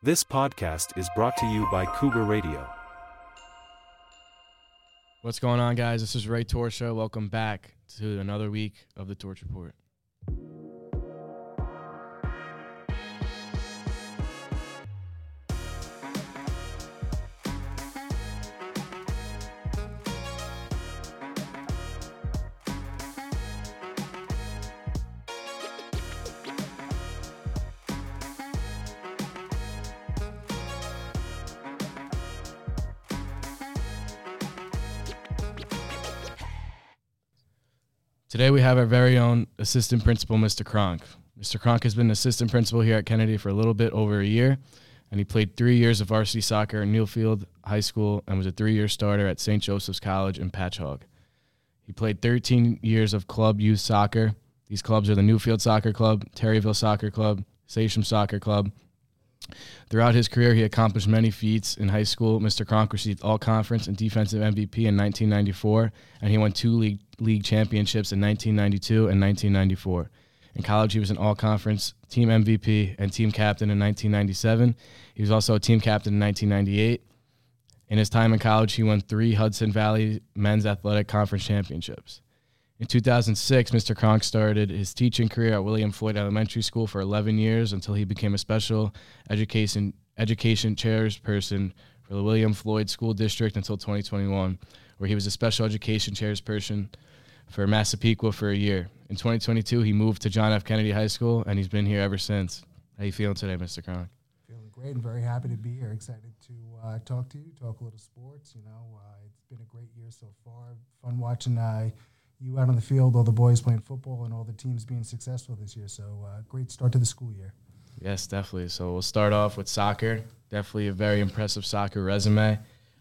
This podcast is brought to you by Cougar Radio. What's going on, guys? This is Ray Torsha. Welcome back to another week of the Torch Report. Today we have our very own assistant principal, Mr. Cronk. Mr. Cronk has been assistant principal here at Kennedy for a little bit over a year, and he played three years of varsity soccer at Newfield High School and was a three-year starter at St. Joseph's College in Patchogue. He played 13 years of club youth soccer. These clubs are the Newfield Soccer Club, Terryville Soccer Club, Sachem Soccer Club. Throughout his career, he accomplished many feats. In high school, Mr. Cronk received all conference and defensive MVP in 1994, and he won two league, league championships in 1992 and 1994. In college, he was an all conference team MVP and team captain in 1997. He was also a team captain in 1998. In his time in college, he won three Hudson Valley Men's Athletic Conference championships. In 2006, Mr. Cronk started his teaching career at William Floyd Elementary School for 11 years until he became a special education education chairperson for the William Floyd School District until 2021, where he was a special education chairperson for Massapequa for a year. In 2022, he moved to John F. Kennedy High School, and he's been here ever since. How you feeling today, Mr. Cronk? Feeling great and very happy to be here. Excited to uh, talk to you, talk a little sports. You know, uh, it's been a great year so far. Fun watching uh, you out on the field, all the boys playing football, and all the teams being successful this year. So uh, great start to the school year. Yes, definitely. So we'll start off with soccer. Definitely a very impressive soccer resume.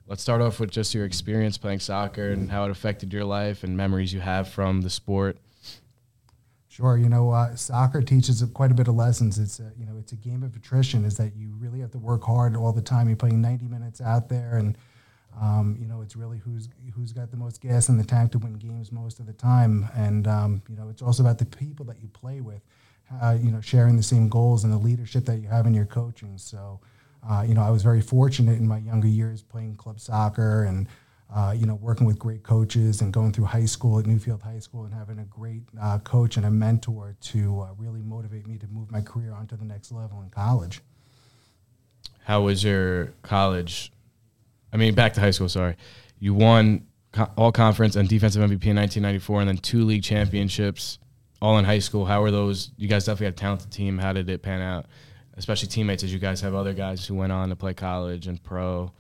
Let's start off with just your experience playing soccer and how it affected your life and memories you have from the sport. Sure, you know, uh, soccer teaches quite a bit of lessons. It's a, you know, it's a game of attrition. Is that you really have to work hard all the time. You're playing 90 minutes out there, and um, you know, it's really who's who's got the most gas in the tank to win games most of the time. And um, you know, it's also about the people that you play with. Uh, you know, sharing the same goals and the leadership that you have in your coaching. So, uh, you know, I was very fortunate in my younger years playing club soccer and uh, you know, working with great coaches and going through high school at Newfield High School and having a great uh, coach and a mentor to uh, really motivate me to move my career onto the next level in college. How was your college? I mean, back to high school. Sorry, you won all conference and defensive MVP in 1994, and then two league championships, all in high school. How were those? You guys definitely had a talented team. How did it pan out? Especially teammates, as you guys have other guys who went on to play college and pro.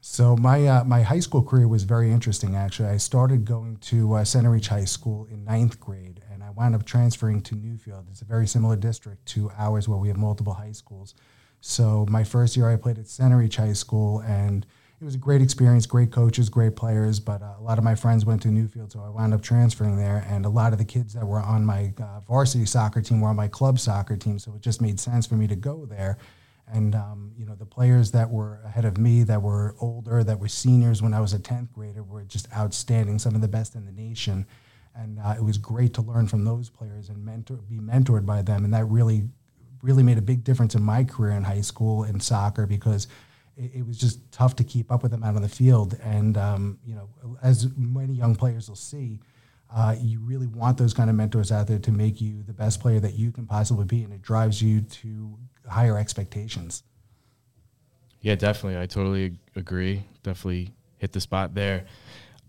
So my uh, my high school career was very interesting. Actually, I started going to uh, Centereach High School in ninth grade, and I wound up transferring to Newfield. It's a very similar district to ours, where we have multiple high schools. So my first year, I played at Centereach High School, and it was a great experience. Great coaches, great players, but uh, a lot of my friends went to Newfield, so I wound up transferring there. And a lot of the kids that were on my uh, varsity soccer team were on my club soccer team, so it just made sense for me to go there and um, you know the players that were ahead of me that were older that were seniors when i was a 10th grader were just outstanding some of the best in the nation and uh, it was great to learn from those players and mentor be mentored by them and that really really made a big difference in my career in high school in soccer because it, it was just tough to keep up with them out on the field and um, you know as many young players will see uh, you really want those kind of mentors out there to make you the best player that you can possibly be, and it drives you to higher expectations. Yeah, definitely. I totally agree. Definitely hit the spot there.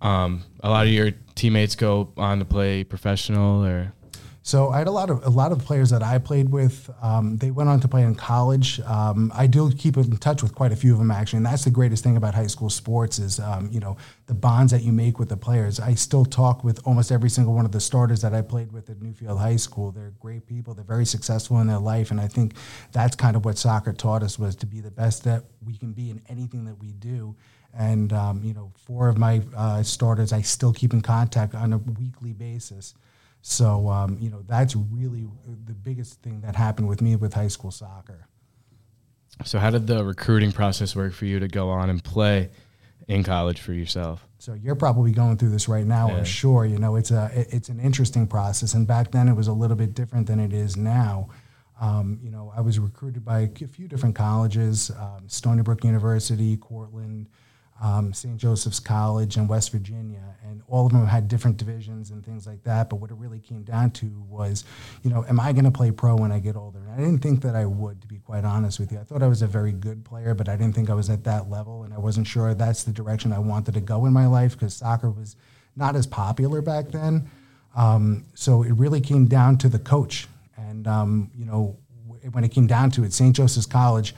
Um, a lot of your teammates go on to play professional or So I had a lot of a lot of players that I played with. Um, they went on to play in college. Um, I do keep in touch with quite a few of them actually, and that's the greatest thing about high school sports is um, you know the bonds that you make with the players. I still talk with almost every single one of the starters that I played with at Newfield High School. They're great people. They're very successful in their life, and I think that's kind of what soccer taught us was to be the best that we can be in anything that we do. And um, you know, four of my uh, starters I still keep in contact on a weekly basis. So, um, you know, that's really the biggest thing that happened with me with high school soccer. So, how did the recruiting process work for you to go on and play in college for yourself? So you're probably going through this right now, Yeah. I'm sure. You know, it's a it- it's an interesting process, and back then it was a little bit different than it is now. Um, you know, I was recruited by a few different colleges, um, Stony Brook University, Cortland, um, St. Joseph's College, in West Virginia, and all of them had different divisions and things like that. But what it really came down to was, you know, am I going to play pro when I get older? And I didn't think that I would, to be quite honest with you. I thought I was a very good player, but I didn't think I was at that level, and I wasn't sure that's the direction I wanted to go in my life because soccer was not as popular back then. Um, so it really came down to the coach, and um, you know, when it came down to it, St. Joseph's College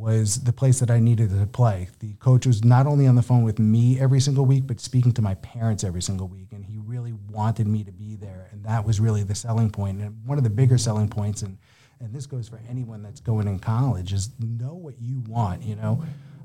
was the place that I needed to play. The coach was not only on the phone with me every single week, but speaking to my parents every single week. And he really wanted me to be there. And that was really the selling point. And one of the bigger selling points, and, and this goes for anyone that's going in college, is know what you want, you know?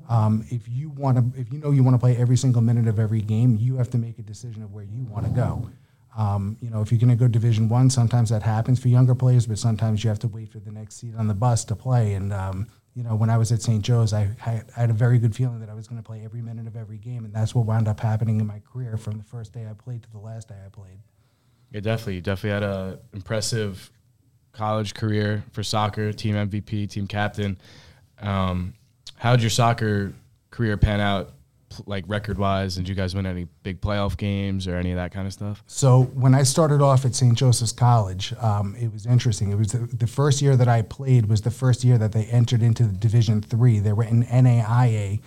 Um, if you want to, if you know you want to play every single minute of every game, you have to make a decision of where you want to go. Um, you know, if you're going to go Division One, sometimes that happens for younger players, but sometimes you have to wait for the next seat on the bus to play. And um, you know, when I was at St. Joe's, I, I, had a very good feeling that I was going to play every minute of every game, and that's what wound up happening in my career from the first day I played to the last day I played. Yeah, definitely. Definitely had a impressive college career for soccer, team MVP, team captain. Um, how did your soccer career pan out like record wise? Did you guys win any big playoff games or any of that kind of stuff? So when I started off at St. Joseph's College, um, it was interesting. It was the, the, first year that I played was the first year that they entered into the Division Three. They were in NAIA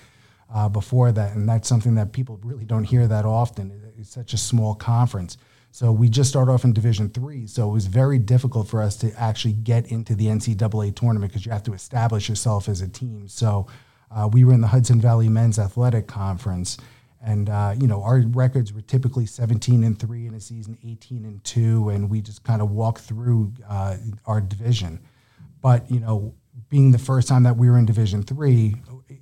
uh, before that, and that's something that people really don't hear that often. It's such a small conference. So we just started off in Division Three, so it was very difficult for us to actually get into the NCAA tournament because you have to establish yourself as a team. So uh, we were in the Hudson Valley Men's Athletic Conference, and uh, you know our records were typically 17 and three in a season, 18 and two, and we just kind of walked through uh, our division. But you know, being the first time that we were in Division three,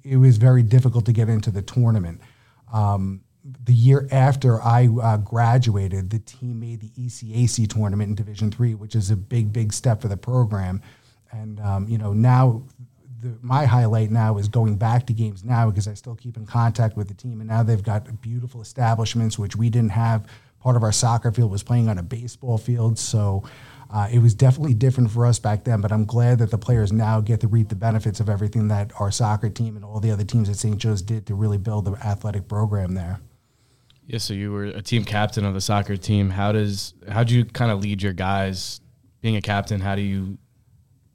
it was very difficult to get into the tournament. Um, the year after I uh, graduated, the team made the ECAC tournament in Division Three, which is a big, big step for the program. And um, you know, now my highlight now is going back to games now because I still keep in contact with the team, and now they've got beautiful establishments which we didn't have. Part of our soccer field was playing on a baseball field, so uh, it was definitely different for us back then. But I'm glad that the players now get to reap the benefits of everything that our soccer team and all the other teams at St. Joe's did to really build the athletic program there. Yeah, so you were a team captain of the soccer team. How does how do you kind of lead your guys? Being a captain, how do you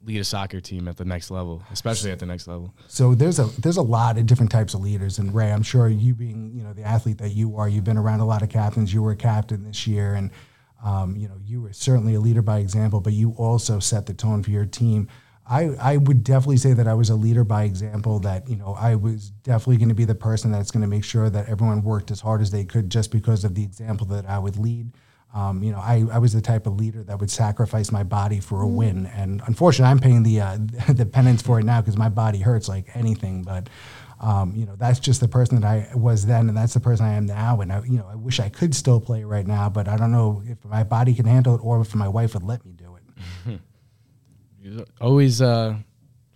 lead a soccer team at the next level, especially at the next level? So there's a there's a lot of different types of leaders, and Ray, I'm sure you being you know the athlete that you are, you've been around a lot of captains. You were a captain this year, and um, you know you were certainly a leader by example, but you also set the tone for your team. I, I would definitely say that I was a leader by example. That you know I was definitely going to be the person that's going to make sure that everyone worked as hard as they could, just because of the example that I would lead. Um, you know, I, I was the type of leader that would sacrifice my body for a win, and unfortunately, I'm paying the uh, the penance for it now because my body hurts like anything. But um, you know, that's just the person that I was then, and that's the person I am now. And I, you know, I wish I could still play right now, but I don't know if my body can handle it or if my wife would let me do it. always, uh,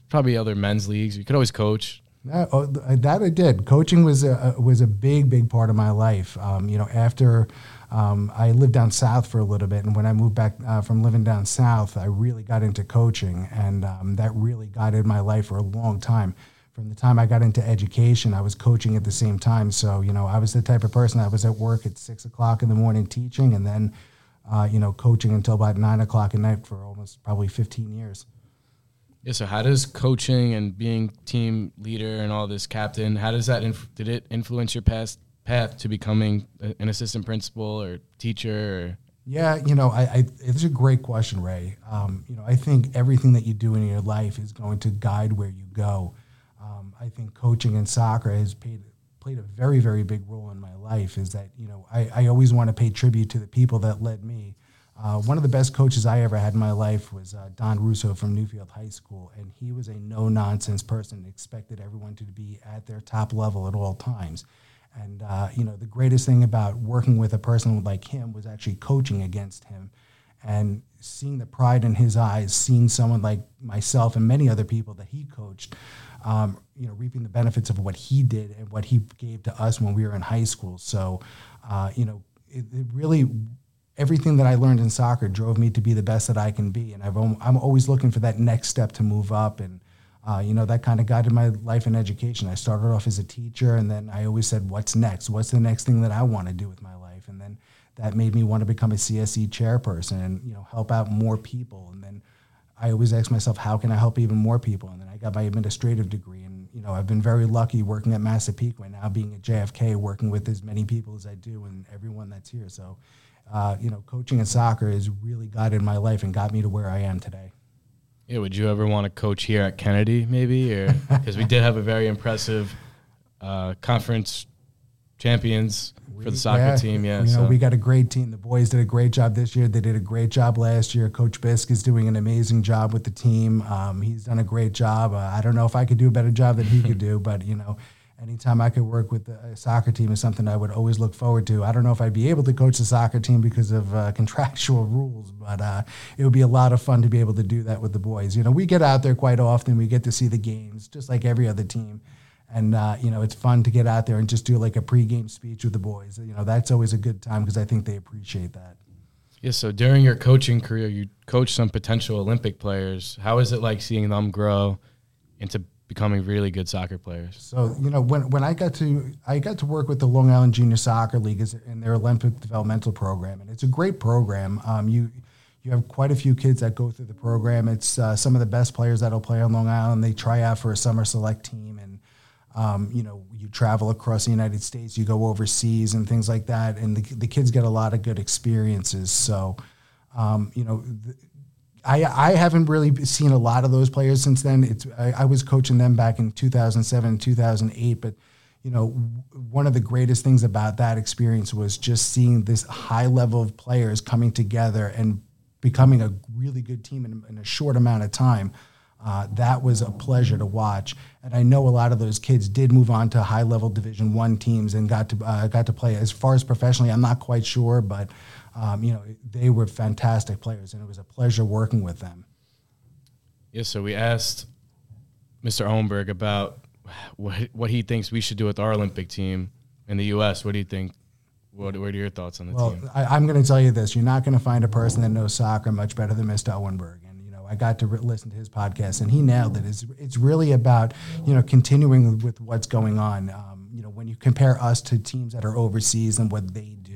probably other men's leagues. You could always coach. Uh, oh, that I did. Coaching was a was a big, big part of my life. Um, you know, after um, I lived down south for a little bit, and when I moved back uh, from living down south, I really got into coaching, and um, that really guided my life for a long time. From the time I got into education, I was coaching at the same time. So, you know, I was the type of person I was at work at six o'clock in the morning teaching, and then, uh, you know, coaching until about nine o'clock at night for almost probably 15 years. Yeah. So, how does coaching and being team leader and all this captain, how does that inf- did it influence your past path to becoming an assistant principal or teacher? Or? Yeah, you know, I, I, it's a great question, Ray. Um, you know, I think everything that you do in your life is going to guide where you go. Um, I think coaching in soccer has paid, played a very, very big role in my life. Is that you know, I, I always want to pay tribute to the people that led me. Uh, one of the best coaches I ever had in my life was uh, Don Russo from Newfield High School, and he was a no nonsense person. Expected everyone to be at their top level at all times. And uh, you know, the greatest thing about working with a person like him was actually coaching against him, and seeing the pride in his eyes, seeing someone like myself and many other people that he coached, um, you know, reaping the benefits of what he did and what he gave to us when we were in high school. So, uh, you know, it, it really everything that I learned in soccer drove me to be the best that I can be. And I've, I'm always looking for that next step to move up. And, uh, you know, that kind of guided my life in education. I started off as a teacher, and then I always said, what's next? What's the next thing that I want to do with my life? And then that made me want to become a CSE chairperson and, you know, help out more people. And then I always ask myself, how can I help even more people? And then I got my administrative degree. And, you know, I've been very lucky working at Massapequa, now being at JFK, working with as many people as I do and everyone that's here. So, uh, you know, coaching in soccer has really guided my life and got me to where I am today. Yeah, would you ever want to coach here at Kennedy, maybe, or because we did have a very impressive uh, conference champions for the soccer yeah, team. Yeah, you so. know, we got a great team. The boys did a great job this year. They did a great job last year. Coach Bisk is doing an amazing job with the team. Um, he's done a great job. Uh, I don't know if I could do a better job than he could do, but you know, anytime I could work with a soccer team is something I would always look forward to. I don't know if I'd be able to coach the soccer team because of uh, contractual rules, but uh, it would be a lot of fun to be able to do that with the boys. You know, we get out there quite often. We get to see the games, just like every other team. And uh, you know, it's fun to get out there and just do like a pregame speech with the boys. You know, that's always a good time because I think they appreciate that. Yeah. So during your coaching career, you coached some potential Olympic players. How is it like seeing them grow into becoming really good soccer players. So you know when when I got to I got to work with the Long Island Junior Soccer League in their Olympic developmental program, and it's a great program. Um, you you have quite a few kids that go through the program. It's uh, some of the best players that'll play on Long Island. They try out for a summer select team, and um, you know you travel across the United States, you go overseas, and things like that. And the, the kids get a lot of good experiences. So. Um, you know, I, I haven't really seen a lot of those players since then. It's I, I, was coaching them back in 2007, 2008, but you know, one of the greatest things about that experience was just seeing this high level of players coming together and becoming a really good team in, in a short amount of time. Uh, that was a pleasure to watch, and I know a lot of those kids did move on to high level Division One teams and got to uh, got to play. As far as professionally, I'm not quite sure, but um, you know, they were fantastic players, and it was a pleasure working with them. Yeah, so we asked Mr. Owenberg about what what he thinks we should do with our Olympic team in the U.S. What do you think? What, what are your thoughts on the well, team? I, am going to tell you this: you're not going to find a person that knows soccer much better than Mr. Owenberg. And you know, I got to re- listen to his podcast, and he nailed it. It's it's really about you know continuing with what's going on. Um, you know, when you compare us to teams that are overseas and what they do,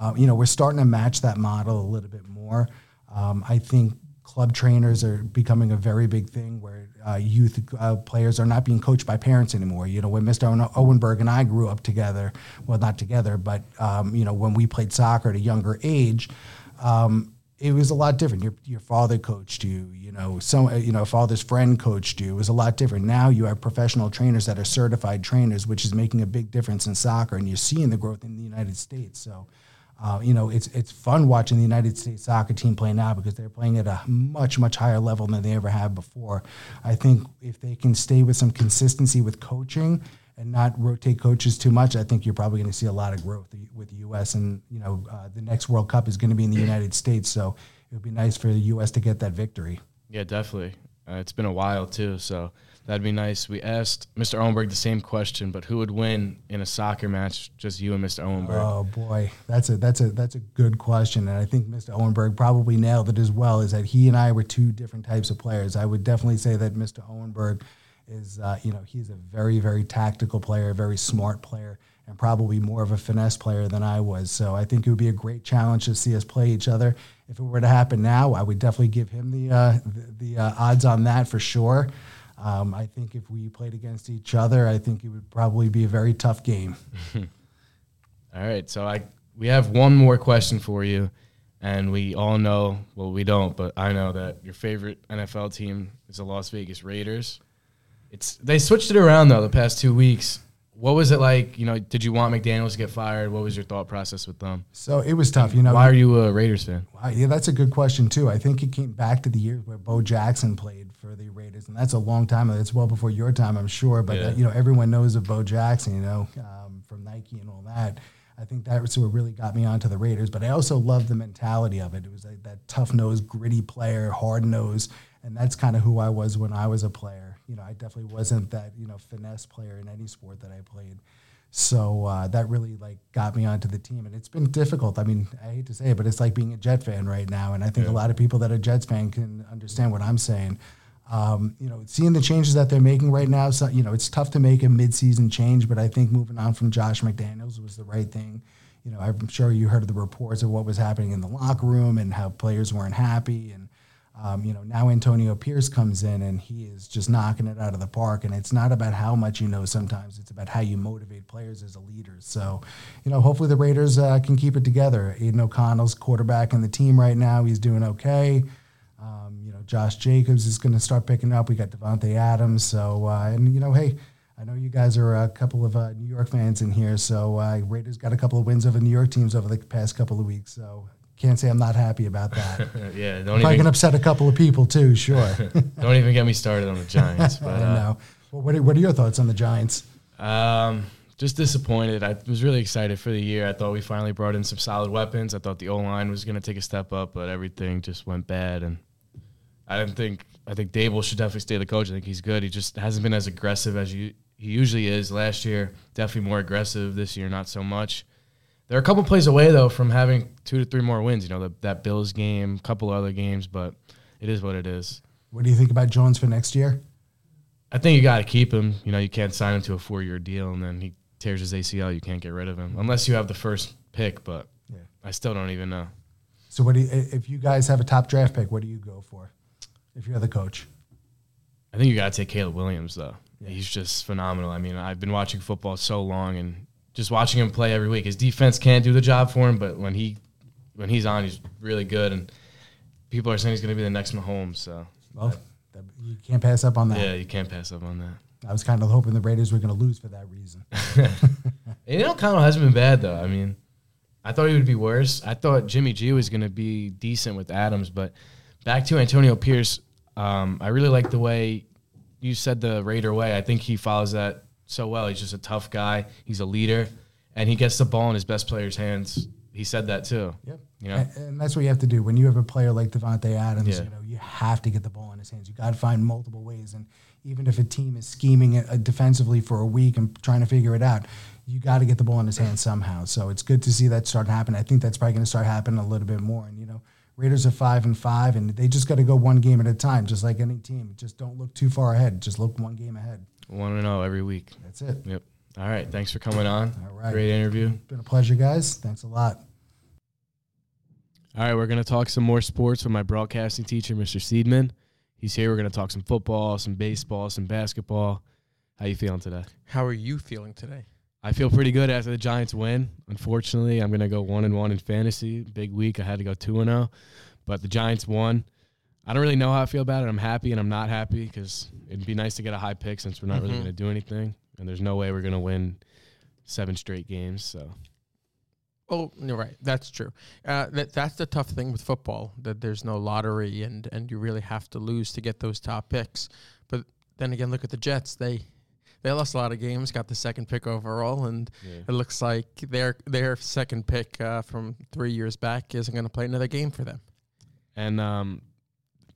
uh, you know, we're starting to match that model a little bit more. Um, I think club trainers are becoming a very big thing where uh, youth uh, players are not being coached by parents anymore. You know, when Mr. Owenberg and I grew up together, well, not together, but, um, you know, when we played soccer at a younger age, um, it was a lot different. Your, your father coached you, you know, some, you know, father's friend coached you. It was a lot different. Now you have professional trainers that are certified trainers, which is making a big difference in soccer, and you're seeing the growth in the United States. So, uh, you know, it's it's fun watching the United States soccer team play now because they're playing at a much much higher level than they ever have before. I think if they can stay with some consistency with coaching and not rotate coaches too much, I think you're probably going to see a lot of growth with the U.S. And you know, uh, the next World Cup is going to be in the United States, so it would be nice for the U.S. to get that victory. Yeah, definitely. Uh, it's been a while too, so That'd be nice. We asked Mr. Owenberg the same question, but who would win in a soccer match? Just you and Mr. Owenberg. Oh boy, that's a that's a that's a good question, and I think Mr. Owenberg probably nailed it as well. Is that he and I were two different types of players. I would definitely say that Mr. Owenberg is uh, you know he's a very very tactical player, very smart player, and probably more of a finesse player than I was. So I think it would be a great challenge to see us play each other. If it were to happen now, I would definitely give him the uh, the, the uh, odds on that for sure. Um, I think if we played against each other, I think it would probably be a very tough game. all right, so I we have one more question for you, and we all know well we don't, but I know that your favorite NFL team is the Las Vegas Raiders. It's they switched it around though the past two weeks, what was it like? You know, did you want McDaniels to get fired? What was your thought process with them? So it was tough. You know, why are you a Raiders fan? Yeah, that's a good question too. I think it came back to the years where Bo Jackson played for the Raiders, and that's a long time. It's well before your time, I'm sure. But uh, yeah. you know, everyone knows of Bo Jackson. You know, um, from Nike and all that. I think that's what really got me onto the Raiders. But I also loved the mentality of it. It was like that tough nosed, gritty player, hard nosed, and that's kind of who I was when I was a player you know, I definitely wasn't that, you know, finesse player in any sport that I played. So uh, that really like got me onto the team, and it's been difficult. I mean, I hate to say it, but it's like being a Jet fan right now, and I think Yeah. a lot of people that are Jets fan can understand what I'm saying. Um, you know, seeing the changes that they're making right now, so you know, it's tough to make a midseason change, but I think moving on from Josh McDaniels was the right thing. You know, I'm sure you heard the reports of what was happening in the locker room and how players weren't happy, and um, you know, now Antonio Pierce comes in and he is just knocking it out of the park. And it's not about how much you know sometimes, it's about how you motivate players as a leader. So, you know, hopefully the Raiders uh, can keep it together. Aidan O'Connell's quarterback in the team right now. He's doing okay. Um, you know, Josh Jacobs is going to start picking up. We got Davante Adams. So, uh, and, you know, hey, I know you guys are a couple of uh, New York fans in here. So, uh, Raiders got a couple of wins over New York teams over the past couple of weeks. So, can't say I'm not happy about that. yeah, don't Probably even can upset a couple of people too, sure. don't even get me started on the Giants. I But don't uh, know. Well, what, are, what are your thoughts on the Giants? Um, just disappointed. I was really excited for the year. I thought we finally brought in some solid weapons. I thought the O line was going to take a step up, but everything just went bad. And I didn't think. I think Daboll should definitely stay the coach. I think he's good. He just hasn't been as aggressive as you, he usually is. Last year, definitely more aggressive. This year, not so much. They're a couple plays away though from having two to three more wins. You know, the, that Bills game, a couple other games, but it is what it is. What do you think about Jones for next year? I think you got to keep him. You know, you can't sign him to a four-year deal and then he tears his ACL. You can't get rid of him unless you have the first pick. But Yeah. I still don't even know. So, what do you, if you guys have a top draft pick? What do you go for? If you're the coach, I think you got to take Caleb Williams though. He's just phenomenal. I mean, I've been watching football so long and just watching him play every week. His defense can't do the job for him, but when he when he's on, he's really good. And people are saying he's going to be the next Mahomes. So well, that, you can't pass up on that. yeah, you can't pass up on that. I was kind of hoping the Raiders were going to lose for that reason. You know, Connell hasn't been bad though. I mean, I thought he would be worse. I thought Jimmy G was going to be decent with Adams, but back to Antonio Pierce. Um, I really like the way you said the Raider way. I think he follows that so well. He's just a tough guy. He's a leader, and he gets the ball in his best player's hands. He said that too. Yep. You know? And, and that's what you have to do when you have a player like Davante Adams. Yeah. You know, you have to get the ball in his hands. You got to find multiple ways, and even if a team is scheming uh, defensively for a week and trying to figure it out, you got to get the ball in his hands somehow. So it's good to see that start happening. I think that's probably going to start happening a little bit more. And you know, Raiders are five and five, and they just got to go one game at a time, just like any team. Just don't look too far ahead. Just look one game ahead. Want to know every week. That's it. Yep. All right. Thanks for coming on. All right. Great interview. Been a pleasure, guys. Thanks a lot. All right, we're going to talk some more sports with my broadcasting teacher, Mr. Seedman. He's here. We're going to talk some football, some baseball, some basketball. How you feeling today? How are you feeling today? I feel pretty good after the Giants win. Unfortunately, I'm going to go one and one in fantasy. Big week. I had to go two and zero, but the Giants won. I don't really know how I feel about it. I'm happy and I'm not happy because it'd be nice to get a high pick since we're not really Mhm. going to do anything, and there's no way we're going to win seven straight games. So Oh, you're right. That's true. Uh, that that's the tough thing with football that there's no lottery and and you really have to lose to get those top picks. But then again, look at the Jets. They they lost a lot of games, got the second pick overall, and yeah. it looks like their their second pick uh, from three years back isn't going to play another game for them. And um,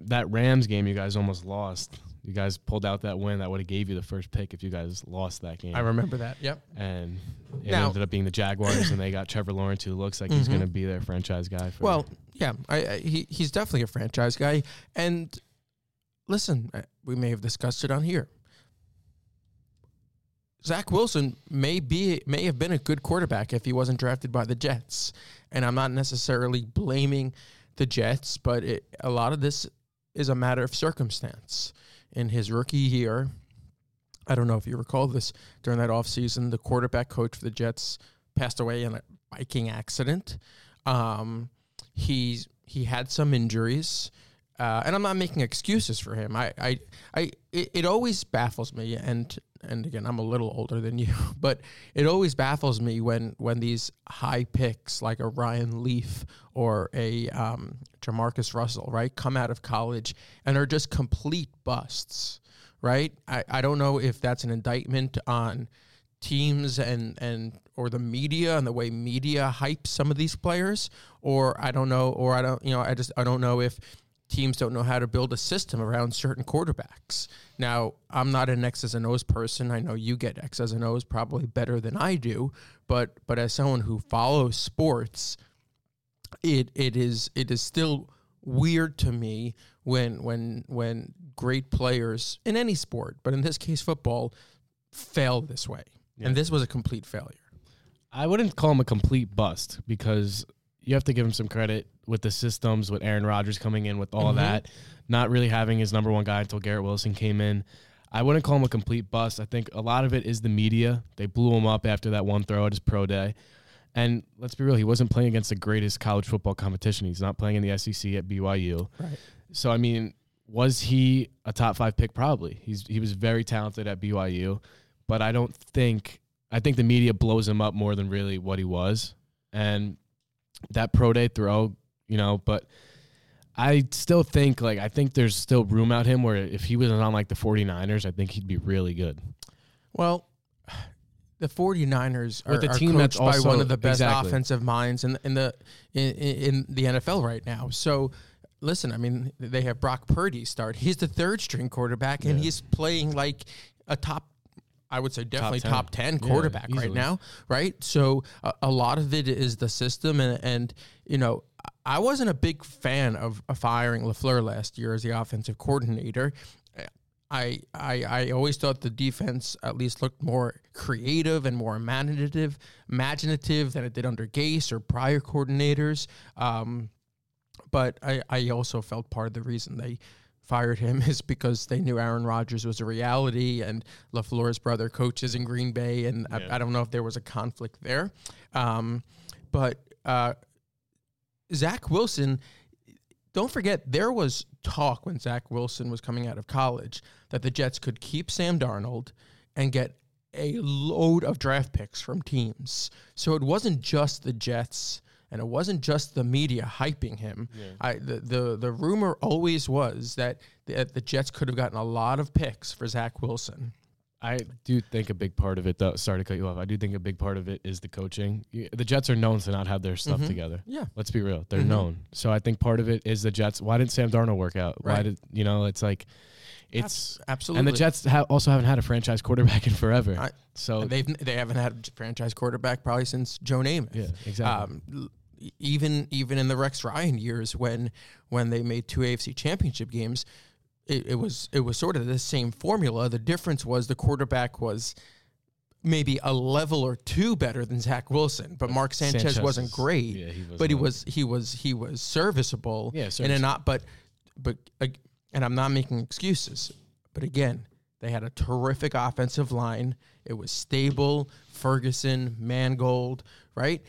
that Rams game, you guys almost lost. You guys pulled out that win that would have gave you the first pick if you guys lost that game. I remember that. Yep. and it Now- ended up being the Jaguars, and they got Trevor Lawrence, who looks like he's Mhm. going to be their franchise guy. For Well, yeah, I, I he he's definitely a franchise guy. And listen, we may have discussed it on here. Zach Wilson may be may have been a good quarterback if he wasn't drafted by the Jets, and I'm not necessarily blaming the Jets, but it, a lot of this is a matter of circumstance. In his rookie year, I don't know if you recall this during that offseason, the quarterback coach for the Jets passed away in a biking accident. Um, he's he had some injuries, uh, and I'm not making excuses for him. I I, I it, it always baffles me, and and again, I'm a little older than you, but it always baffles me when when these high picks like a Ryan Leaf or a um, JaMarcus Russell, right, come out of college and are just complete busts, right? I, I don't know if that's an indictment on teams and and or the media and the way media hypes some of these players or I don't know or I don't you know I just I don't know if teams don't know how to build a system around certain quarterbacks. Now, I'm not an X's and O's person. I know you get X's and O's probably better than I do, but but as someone who follows sports, it it is it is still weird to me when when when great players in any sport, but in this case football, fail this way. Yeah. And this was a complete failure. I wouldn't call him a complete bust because you have to give him some credit with the systems, with Aaron Rodgers coming in with all of Mhm. that, not really having his number one guy until Garrett Wilson came in. I wouldn't call him a complete bust. I think a lot of it is the media. They blew him up after that one throw at his pro day. And let's be real, he wasn't playing against the greatest college football competition. He's not playing in the SEC at BYU. Right. So I mean, was he a top five pick? Probably. He's he was very talented at BYU, but I don't think I think the media blows him up more than really what he was. And that pro day throw, you know, but I still think like I think there's still room out him where if he was on like the 49ers, I think he'd be really good. Well, the 49ers are, With a are team that's coached by one of the best exactly. offensive minds in, in the in, in the NFL right now. So, listen, I mean, they have Brock Purdy start. He's the third string quarterback, and Yeah. he's playing like a top. I would say definitely 10. top 10 Yeah, quarterback right now, right? So a, a lot of it is the system, and, and you know, I wasn't a big fan of, of firing LaFleur last year as the offensive coordinator. I, I I always thought the defense at least looked more creative and more imaginative, imaginative than it did under Gase or prior coordinators. Um, but I, I also felt part of the reason they fired him is because they knew Aaron Rodgers was a reality and LaFleur's brother coaches in Green Bay. And Yeah. I, I don't know if there was a conflict there. Um, but uh, Zach Wilson, don't forget, there was talk when Zach Wilson was coming out of college that the Jets could keep Sam Darnold and get a load of draft picks from teams. So it wasn't just the Jets and it wasn't just the media hyping him. I the, the the rumor always was that the, the Jets could have gotten a lot of picks for Zach Wilson. I do think a big part of it, though. Sorry to cut you off. I do think a big part of it is the coaching. The Jets are known to not have their stuff Mhm. together. Yeah. Let's be real; they're Mhm. known. So I think part of it is the Jets. Why didn't Sam Darnold work out? Why did you know? It's like, it's Absolutely. and the Jets ha- also haven't had a franchise quarterback in forever. I- so They've they haven't had a franchise quarterback probably since Joe Namath. yeah, exactly. Um, even even in the Rex Ryan years when when they made two AFC Championship games, it, it was it was sort of the same formula. The difference was the quarterback was maybe a level or two better than Zach Wilson, but Mark Sanchez, Sanchez wasn't great. yeah, he was but he was he was he was serviceable. Yeah, and not but but uh, and I'm not making excuses, but again. They had a terrific offensive line. It was stable. Ferguson, Mangold, right?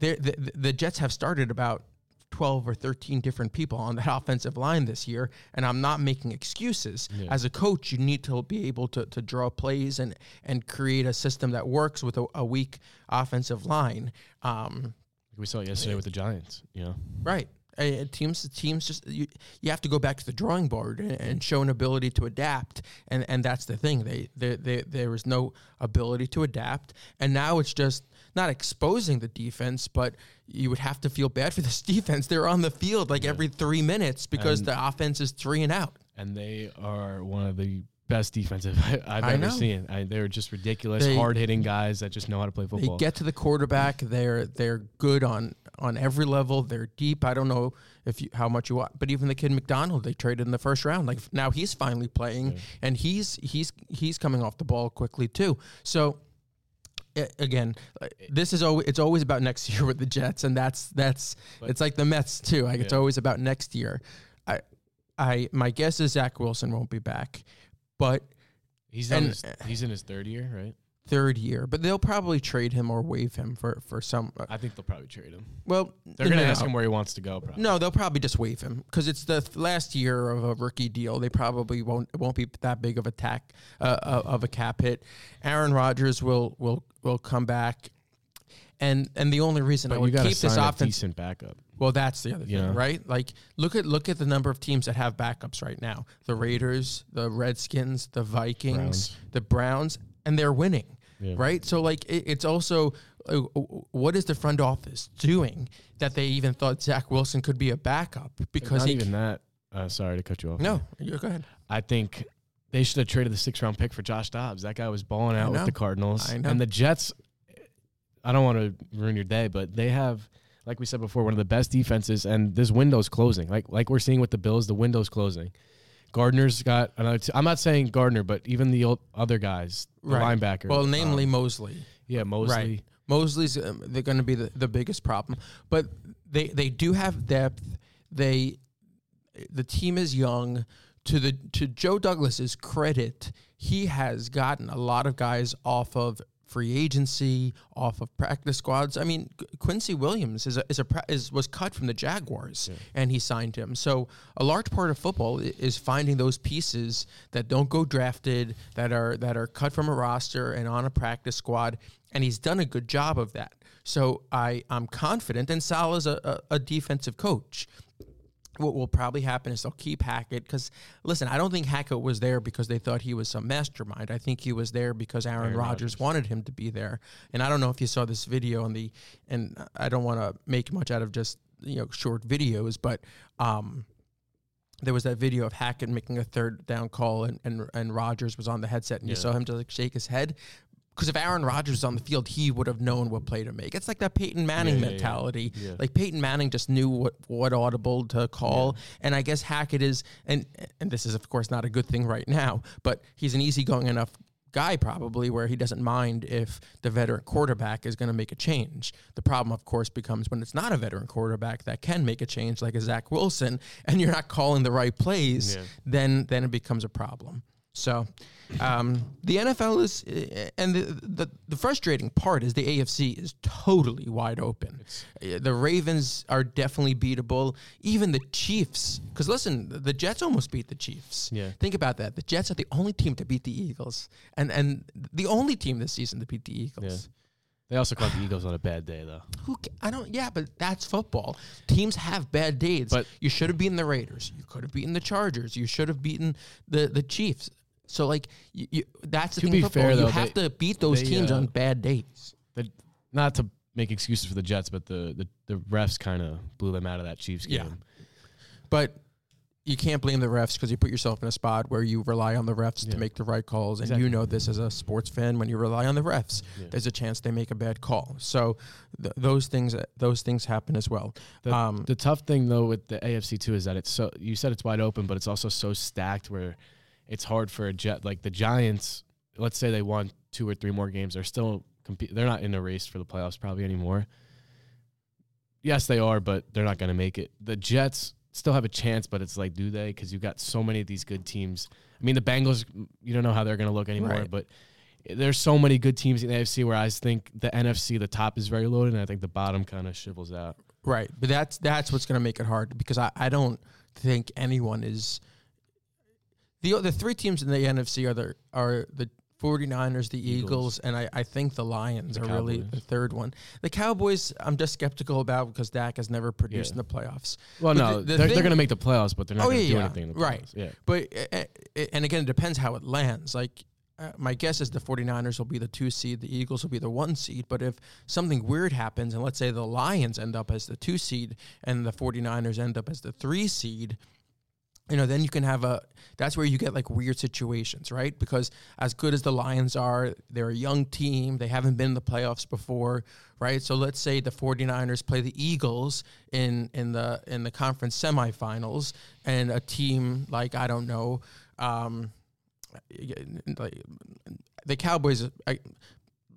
The, the Jets have started about 12 or 13 different people on that offensive line this year, and I'm not making excuses. Yeah. As a coach, you need to be able to, to draw plays and, and create a system that works with a, a weak offensive line. Um, we saw it yesterday with the Giants. You know, Right. Uh, teams, teams just you, you have to go back to the drawing board and, and show an ability to adapt, and and that's the thing. They, they, they there was no ability to adapt, and now it's just not exposing the defense, but you would have to feel bad for this defense. They're on the field like every three minutes because And- the offense is three and out. and they are one of the best defensive I've I ever know. seen. I, they're just ridiculous, They- hard hitting guys that just know how to play football. They get to the quarterback. They're they're good on on every level. They're deep. I don't know if you how much you want, but even the kid McDonald they traded in the first round. Like now he's finally playing, and he's he's he's coming off the ball quickly too. So. Again, uh, this is always it's always about next year with the Jets, and that's that's But- it's like the Mets too. Like it's always about next year. I, I my guess is Zach Wilson won't be back, but he's and- his, he's in his third year, right? Third year. But they'll probably trade him or waive him for for some. uh, I think they'll probably trade him. well, They're going to no. ask him where he wants to go. Probably. No, they'll probably just waive him because it's the th- last year of a rookie deal. They probably won't it won't be that big of a tack uh, uh, of a cap hit. Aaron Rodgers will will will come back, and and the only reason I but you would keep this offense. decent backup. Well, that's the other thing, Yeah. right? Like look at look at the number of teams that have backups right now: the Raiders, the Redskins, the Vikings, Browns. the Browns, and they're winning Yeah. right? So like it, it's also uh, what is the front office doing that they even thought Zach Wilson could be a backup? Because not he even that. Uh, sorry to cut you off. no, you go ahead. I think they should have traded the six round pick for Josh Dobbs. That guy was balling out with the Cardinals. I know. And the Jets, I don't want to ruin your day, but they have, like we said before, one of the best defenses, and this window's closing. Like like we're seeing with the Bills, the window's closing. Gardner's got another. T- I'm not saying Gardner, but even the old other guys, the Right. linebacker. Well, namely um, Mosley. yeah, Mosley. Right. Mosley's um, they're going to be the, the biggest problem, but they they do have depth. They the team is young. To the to Joe Douglas's credit, he has gotten a lot of guys off of free agency, off of practice squads. I mean, Quincy Williams is a, is a is was cut from the Jaguars, and he signed him. So a large part of football is finding those pieces that don't go drafted, that are that are cut from a roster and on a practice squad, and he's done a good job of that. So I I'm confident, and Sal is a, a, a defensive coach what will probably happen is they'll keep Hackett because listen, I don't think Hackett was there because they thought he was some mastermind. I think he was there because Aaron, Aaron Rodgers wanted him to be there. And I don't know if you saw this video on the and I don't want to make much out of just you know short videos, but um there was that video of Hackett making a third down call and and, and Rodgers was on the headset and you saw him just like shake his head. Because if Aaron Rodgers was on the field, he would have known what play to make. It's like that Peyton Manning Yeah, yeah, mentality. Yeah. Like Peyton Manning just knew what what audible to call, and I guess Hackett is, and and this is of course not a good thing right now, but he's an easygoing enough guy probably where he doesn't mind if the veteran quarterback is going to make a change. The problem, of course, becomes when it's not a veteran quarterback that can make a change, like a Zach Wilson, and you're not calling the right plays, Yeah. then then it becomes a problem. So, um, the NFL is, and the, the the frustrating part is the AFC is totally wide open. Uh, The Ravens are definitely beatable. Even the Chiefs, because listen, the Jets almost beat the Chiefs. Yeah. Think about that. The Jets are the only team to beat the Eagles, and and the only team this season to beat the Eagles. They also caught the Eagles on a bad day, though. Who ca- I don't. Yeah, but that's football. Teams have bad days. But- you should have beaten the Raiders. You could have beaten the Chargers. You should have beaten the the Chiefs. So like, you, you, that's the To thing. be in football. fair, you though, have they- to beat those they, teams uh, on bad days. The, not to make excuses for the Jets, but the the, the refs kind of blew them out of that Chiefs game. Yeah. But you can't blame the refs because you put yourself in a spot where you rely on the refs Yeah. to make the right calls, and Exactly. you know this as a sports fan. When you rely on the refs, Yeah. there's a chance they make a bad call. So th- those things those things happen as well. The, Um, the tough thing though with the AFC too is that it's so you said it's wide open, but it's also so stacked where it's hard for a jet like the Giants. Let's say they won two or three more games, they're still compete. They're not in a race for the playoffs probably anymore. Yes, they are, but they're not going to make it. The Jets still have a chance, but it's like, do they? Because you've got so many of these good teams. I mean, the Bengals, you don't know how they're going to look anymore, Right. but there's so many good teams in the AFC where I think the NFC, the top is very loaded, and I think the bottom kind of shivels out. Right, but that's that's what's going to make it hard because I, I don't think anyone is the the three teams in the NFC are the are the 49ers, the Eagles, Eagles. and I, I think the Lions The are really the third one. The Cowboys, I'm just skeptical about because Dak has never produced Yeah. in the playoffs. Well, But no, the- the they're, they're going to make the playoffs, but they're not Oh, going to yeah, do anything in the Right. playoffs. Yeah. But uh, uh, and again, it depends how it lands. Like uh, my guess is the 49ers will be the 2 seed, the Eagles will be the 1 seed, but if something weird happens and let's say the Lions end up as the 2 seed and the 49ers end up as the 3 seed, you know, then you can have a that's where you get like weird situations, right? Because as good as the Lions are, they're a young team, they haven't been in the playoffs before, right? So let's say the 49ers play the Eagles in in the in the conference semifinals and a team like I don't know um like the Cowboys I,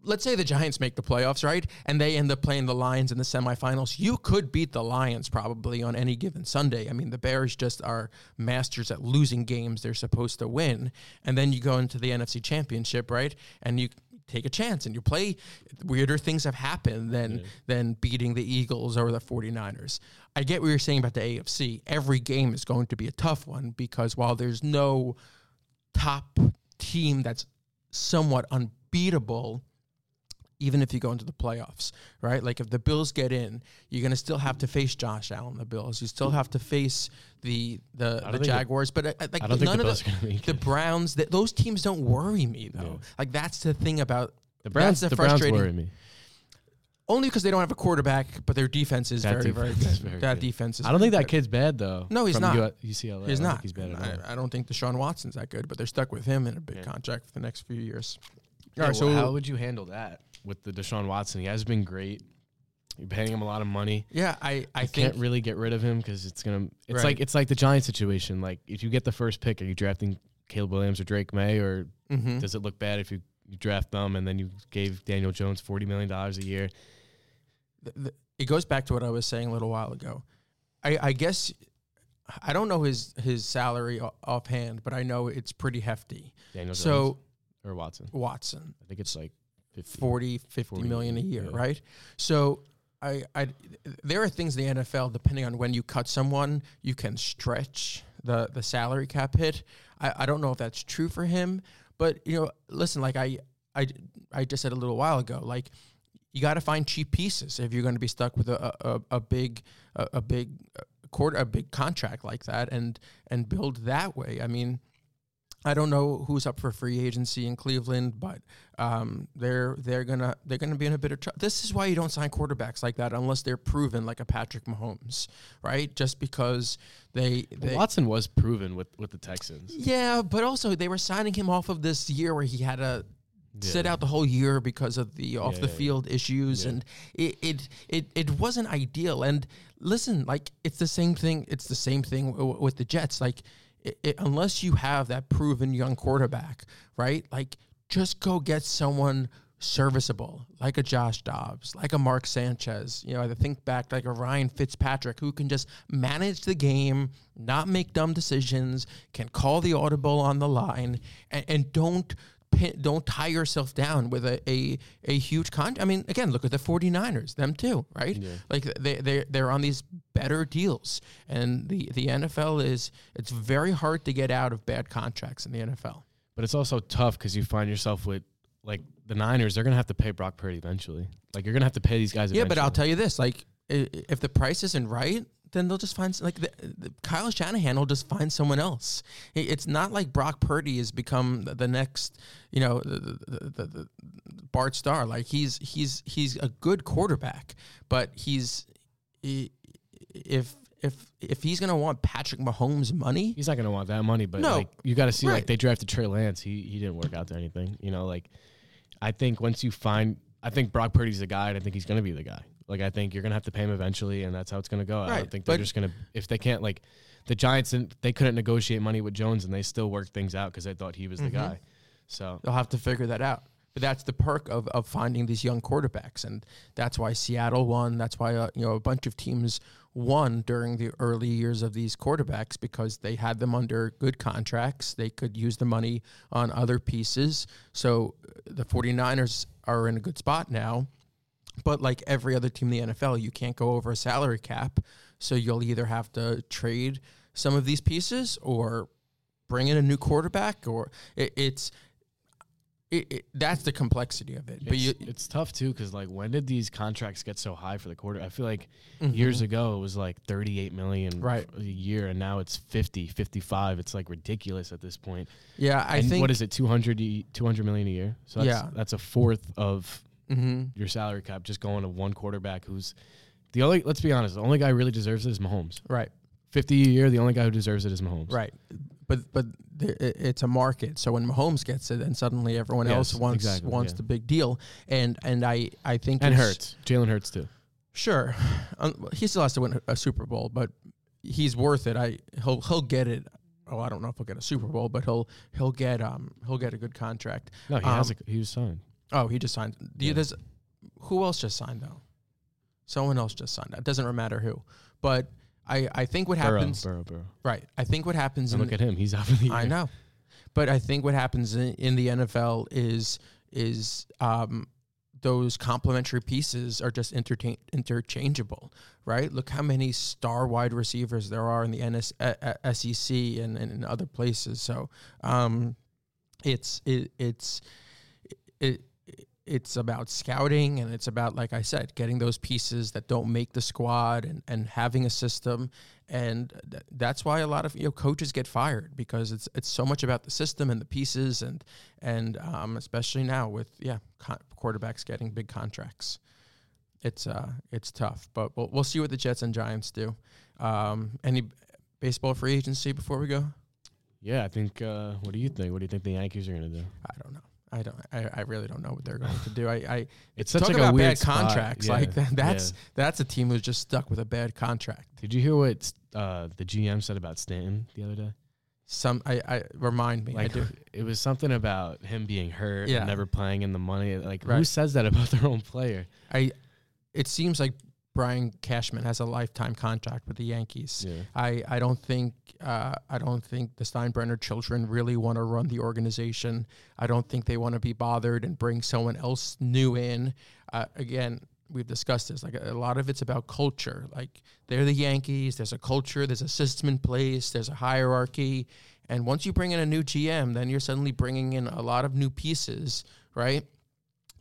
let's say the Giants make the playoffs, right? And they end up playing the Lions in the semifinals. You could beat the Lions probably on any given Sunday. I mean, the Bears just are masters at losing games they're supposed to win. And then you go into the NFC Championship, right? And you take a chance and you play weirder things have happened than than beating the Eagles or the 49ers. I get what you're saying about the AFC. Every game is going to be a tough one because while there's no top team that's somewhat unbeatable even if you go into the playoffs, right? Like if the Bills get in, you're going to still have to face Josh Allen, the Bills. You still have to face the the, the think the- Jaguars, but uh, like I don't think none the of Bills to the. Browns, th- those teams don't worry me though. Like that's the thing about The Browns, that's the, Browns frustrating- worry me. only because they don't have a quarterback, but their defense is That very, very good. is very that good. defense is. I don't think that kid's bad though. No, he's not. UCLA. He's I don't not. think he's bad at all. I, I don't think Deshaun Watson's that good, but they're stuck with him in a big Yeah. contract for the next few years. Yeah, All right, well, so how would you handle that with the Deshaun Watson? He has been great. You're paying him a lot of money. yeah, I I can't really get rid of him because it's gonna. It's Right. like it's like the Giants situation. Like if you get the first pick, are you drafting Caleb Williams or Drake Maye, or mhm. does it look bad if you, you draft them and then you gave Daniel Jones forty million dollars a year? it goes back to what I was saying a little while ago. I, I guess I don't know his his salary offhand, but I know it's pretty hefty. Daniel Jones or Watson? Watson, I think it's like 50. 40, 50 40, million a year, yeah. right? So I, I, there are things in the NFL, depending on when you cut someone, you can stretch the, the salary cap hit. I, I don't know if that's true for him, but you know, listen, like I, I, I just said a little while ago, like you got to find cheap pieces if you're going to be stuck with a, a, a big, a, a big uh, quarter, a big contract like that and, and build that way. I mean, I don't know who's up for free agency in Cleveland, but um, they're they're gonna they're gonna be in a bit of trouble. This is why you don't sign quarterbacks like that unless they're proven like a Patrick Mahomes, right? Just because they, they Watson was proven with with the Texans. yeah, but also they were signing him off of this year where he had to sit out the whole year because of the off the Yeah, yeah, field issues Yeah. and it, it it it wasn't ideal and listen like it's the same thing it's the same thing w- with the Jets like it, it, unless you have that proven young quarterback right? Like just go get someone serviceable like a Josh Dobbs like a Mark Sanchez. You know I think back like a Ryan Fitzpatrick who can just manage the game not make dumb decisions can call the audible on the line and, and don't pin, don't tie yourself down with a, a, a huge contract. I mean, again, look at the 49ers, them too, right? Yeah. Like they, they, they're on these better deals. And the, the NFL is, it's very hard to get out of bad contracts in the NFL. But it's also tough because you find yourself with like the Niners. They're gonna have to pay Brock Purdy eventually. Like you're gonna have to pay these guys. Yeah, but I'll tell you this: like, if the price isn't right, then they'll just find like the, the, Kyle Shanahan will just find someone else. I- It's not like Brock Purdy has become the, the next, you know, the, the, the, the Bart Starr. Like he's he's he's a good quarterback, but he's he, if if if he's gonna want Patrick Mahomes money, He's not gonna want that money, but No. like you got to see Right. like they drafted Trey Lance. He he didn't work out to anything. You know, like I think once you find, I think Brock Purdy's the guy. And I think he's gonna be the guy. Like I think you're gonna have to pay him eventually, and that's how it's gonna go. I don't think they're but- just gonna if they can't like the Giants and they couldn't negotiate money with Jones, and they still worked things out because they thought he was the Mhm. guy. So They'll have to figure that out. But that's the perk of, of finding these young quarterbacks, and that's why Seattle won. That's why uh, you know a bunch of teams won during the early years of these quarterbacks because they had them under good contracts. They could use the money on other pieces. So uh, the 49ers are in a good spot now. But like every other team in the NFL, you can't go over a salary cap. So you'll either have to trade some of these pieces or bring in a new quarterback, or it, it's it, it, that's the complexity of it. But it's, you, it's tough too because like when did these contracts get so high for the quarter? I feel like Mhm. years ago it was like 38 million Right. a year and now it's 50 55 it's like ridiculous at this point yeah, I and think what is it 200 200 million a year so that's, Yeah. that's a fourth of mhm. your salary cap just going to one quarterback who's the only let's be honest the only guy who really deserves it is Mahomes right, 50 a year the only guy who deserves it is Mahomes right. But but it's a market. So when Mahomes gets it, then suddenly everyone else wants exactly, wants yeah. the big deal. And and I I think and Hurts Jalen Hurts too Sure, um, he still has to win a, Super Bowl, but he's worth it. I he'll he'll get it. Oh, I don't know if he'll get a Super Bowl, but he'll he'll get um he'll get a good contract. no he has Um, a, he was signed Oh, he just signed. Yeah. There's who else just signed though? Someone else just signed. It doesn't matter who, but I I think what Burrow, happens. Burrow Burrow Right. I think what happens. and in, look at him he's out of the year. I know, but I think what happens in, in the NFL is is um, those complementary pieces are just intertain- interchangeable, right? Look how many star wide receivers there are in the NS- uh, uh, SEC and, and in other places. So um, it's it, it's it. It's about scouting and it's about, like I said, getting those pieces that don't make the squad and, and having a system and th- that's why a lot of you know coaches get fired because it's it's so much about the system and the pieces and and um, especially now with yeah con- quarterbacks getting big contracts. it's uh it's tough. But we'll we'll see what the Jets and Giants do. Um, any baseball free agency before we go? Yeah, I think. Uh, what do you think? What do you think the Yankees are going to do? I don't know. I don't. I, I really don't know what they're going to do. I, I It's such talk like about a weird bad spot. contracts. Yeah, Like that, that's yeah. that's a team who's just stuck with a bad contract. Did you hear what uh, the GM said about Stanton the other day? Some I, I remind me. I Like do. it was something about him being hurt Yeah. and never playing in the money. Like who says that about their own player? I. It seems like Brian Cashman has a lifetime contract with the Yankees. Yeah. I, I don't think uh, I don't think the Steinbrenner children really want to run the organization. I don't think they want to be bothered and bring someone else new in. Uh, again, we've discussed this. Like a, a lot of it's about culture. Like they're the Yankees. There's a culture. There's a system in place. There's a hierarchy. And once you bring in a new GM, then you're suddenly bringing in a lot of new pieces, right?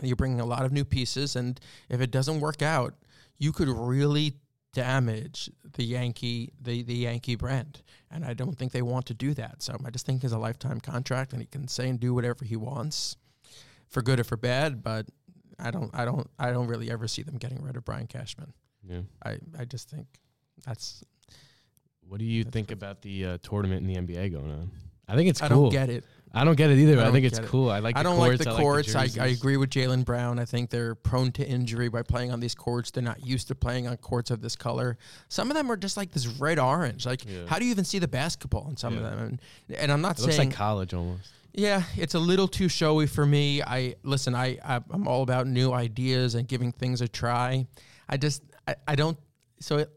You're bringing a lot of new pieces, and if it doesn't work out, you could really damage the Yankee the the Yankee brand. And I don't think they want to do that. So I just think it's a lifetime contract and he can say and do whatever he wants for good or for bad, but I don't I don't I don't really ever see them getting rid of Brian Cashman. Yeah. I, I just think that's What do you think about the uh, tournament in the NBA going on? I think it's I cool. don't get it. I don't get it either. I I, think it's it. cool. I like. I the don't courts. like the I courts. I, I agree with Jaylen Brown. I think they're prone to injury by playing on these courts. They're not used to playing on courts of this color. Some of them are just like this red orange. Like, Yeah. how do you even see the basketball in some Yeah. of them? And, and I'm not It looks saying like college almost. Yeah, it's a little too showy for me. I listen. I, I I'm all about new ideas and giving things a try. I just I, I don't. So it,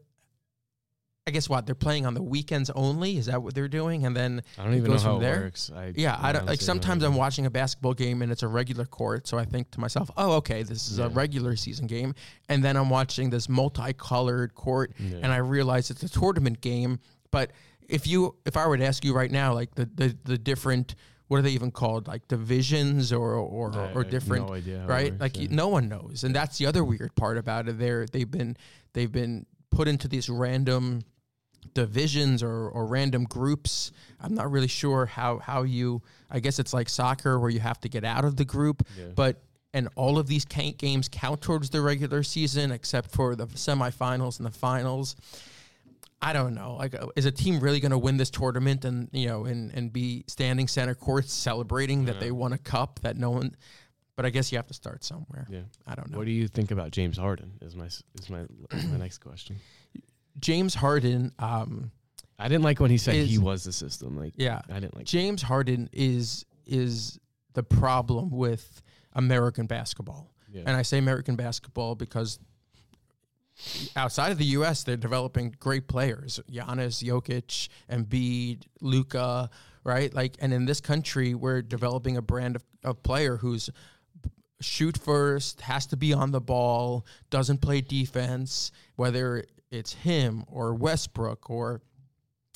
I guess what they're playing on the weekends only. Is that what they're doing? And then I don't even know how from it there? works. I, yeah, I don't like. Sometimes know. I'm watching a basketball game and it's a regular court, so I think to myself, "Oh, okay, this is Yeah. a regular season game." And then I'm watching this multicolored court, Yeah. and I realize it's a tournament game. But if you, if I were to ask you right now, like the the, the different, what are they even called, like divisions or or, I- or different, no idea right? like you, no one knows, and that's the other weird part about it. They're they've been they've been put into these random divisions or, or random groups. I'm not really sure how how you. I guess it's like soccer where you have to get out of the group, Yeah. but and all of these games count towards the regular season except for the semifinals and the finals. I don't know. Like, uh, is a team really going to win this tournament and you know and and be standing center court celebrating that Yeah. they won a cup that no one? But I guess you have to start somewhere. Yeah. I don't know. What do you think about James Harden? Is my s- is my is my next question. James Harden. Um, I didn't like when he said he was the system. Like yeah, I didn't like. James Harden is is the problem with American basketball. Yeah. And I say American basketball because outside of the U.S., they're developing great players: Giannis, Jokic, Embiid, Luka. Right, like, and in this country, we're developing a brand of, of player who's shoot first, has to be on the ball, doesn't play defense. Whether it's him or Westbrook or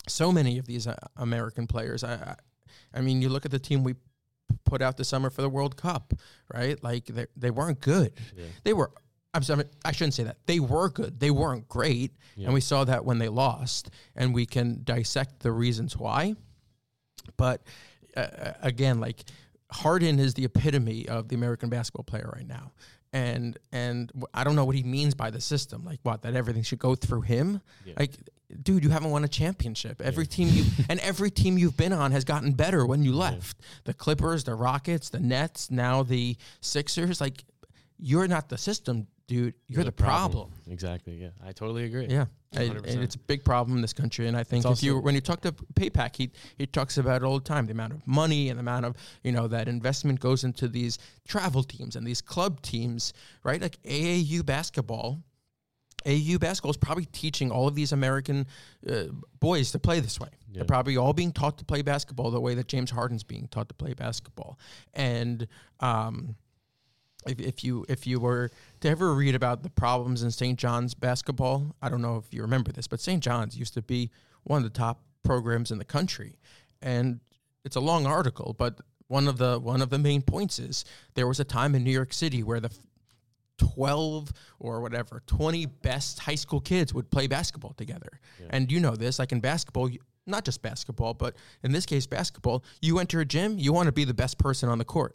so many of these uh, American players. I, I, I mean, you look at the team we put out this summer for the World Cup, right? Like they they weren't good. Yeah. They were. I'm sorry, I shouldn't say that. They were good. They weren't great, Yeah. and we saw that when they lost. And we can dissect the reasons why. But uh, uh, again, like Harden is the epitome of the American basketball player right now. And and I don't know what he means by the system. Like what that everything should go through him. Yeah. Like, dude, you haven't won a championship. Every team you and every team you've been on has gotten better when you left. The Clippers, the Rockets, the Nets, now the Sixers. Like, you're not the system, dude. You're, the, problem. Exactly. Yeah. I totally agree. Yeah, and, 100%. and it's a big problem in this country. And I think It's if you when you talk to PayPack, he he talks about it all the time. The amount of money and the amount of you know that investment goes into these travel teams and these club teams, right? Like AAU basketball. AAU basketball is probably teaching all of these American uh, boys to play this way. Yeah. They're probably all being taught to play basketball the way that James Harden's being taught to play basketball. And um, if, if you if you were to ever read about the problems in St. John's basketball, I don't know if you remember this, but St. John's used to be one of the top programs in the country, and it's a long article, but one of the one of the main points is there was a time in New York City where the 12 or whatever 20 best high school kids would play basketball together and you know this like in basketball not just basketball but in this case basketball you enter a gym you want to be the best person on the court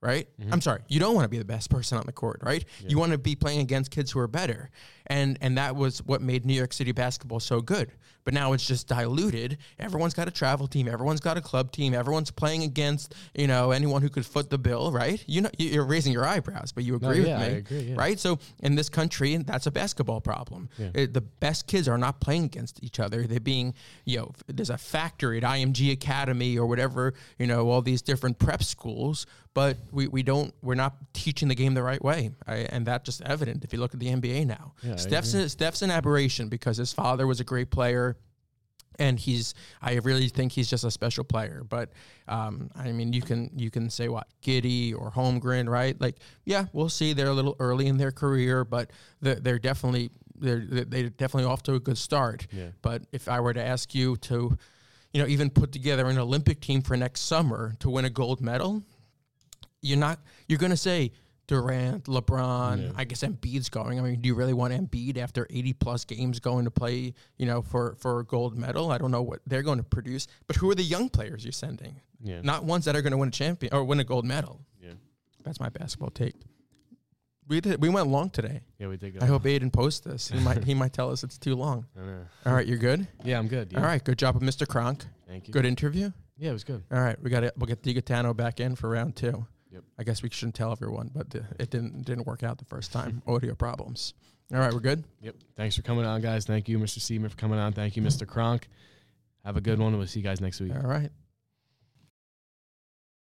right? Mm-hmm. I'm sorry, you don't want to be the best person on the court, right? You want to be playing against kids who are better, and and that was what made New York City basketball so good. But now it's just diluted. Everyone's got a travel team. Everyone's got a club team. Everyone's playing against you know anyone who could foot the bill, right? You know, you're raising your eyebrows, but you agree yeah, with I me, agree, yeah. right? So in this country, that's a basketball problem. It- the best kids are not playing against each other. They're being, you know, there's a factory at IMG Academy or whatever, you know, all these different prep schools, but we, we don't, we're not teaching the game the right way. I, and that's just evident if you look at the NBA now. Yeah, Steph's, a, Steph's an aberration because his father was a great player and he's I really think he's just a special player. But um, I mean, you can you can say what Giddey or Holmgren, right? Like, yeah, we'll see. They're a little early in their career, but they're, they're definitely they're they're definitely off to a good start. Yeah. But if I were to ask you to, you know, even put together an Olympic team for next summer to win a gold medal, you're not you're gonna say Durant, LeBron. I guess Embiid's going. I mean, do you really want Embiid after 80 plus games going to play? You know, for for a gold medal? I don't know what they're going to produce. But who are the young players you're sending? Yeah. Not ones that are going to win a champion or win a gold medal. Yeah. That's my basketball take. We did, we went long today. Yeah, we did. Go. I hope Aiden posts this. He might he might tell us it's too long. All right, you're good. Yeah, I'm good. Yeah. All right, good job with Mr. Cronk. Thank you. Good interview. Yeah, it was good. All right, we got it. We'll get Digatano back in for round two. Yep. I guess we shouldn't tell everyone, but it didn't didn't work out the first time. Audio problems. All right, we're good. Yep. Thanks for coming on, guys. Thank you, Mr. Seaman, for coming on. Thank you, Mr. Cronk. Have a good one. We'll see you guys next week. All right.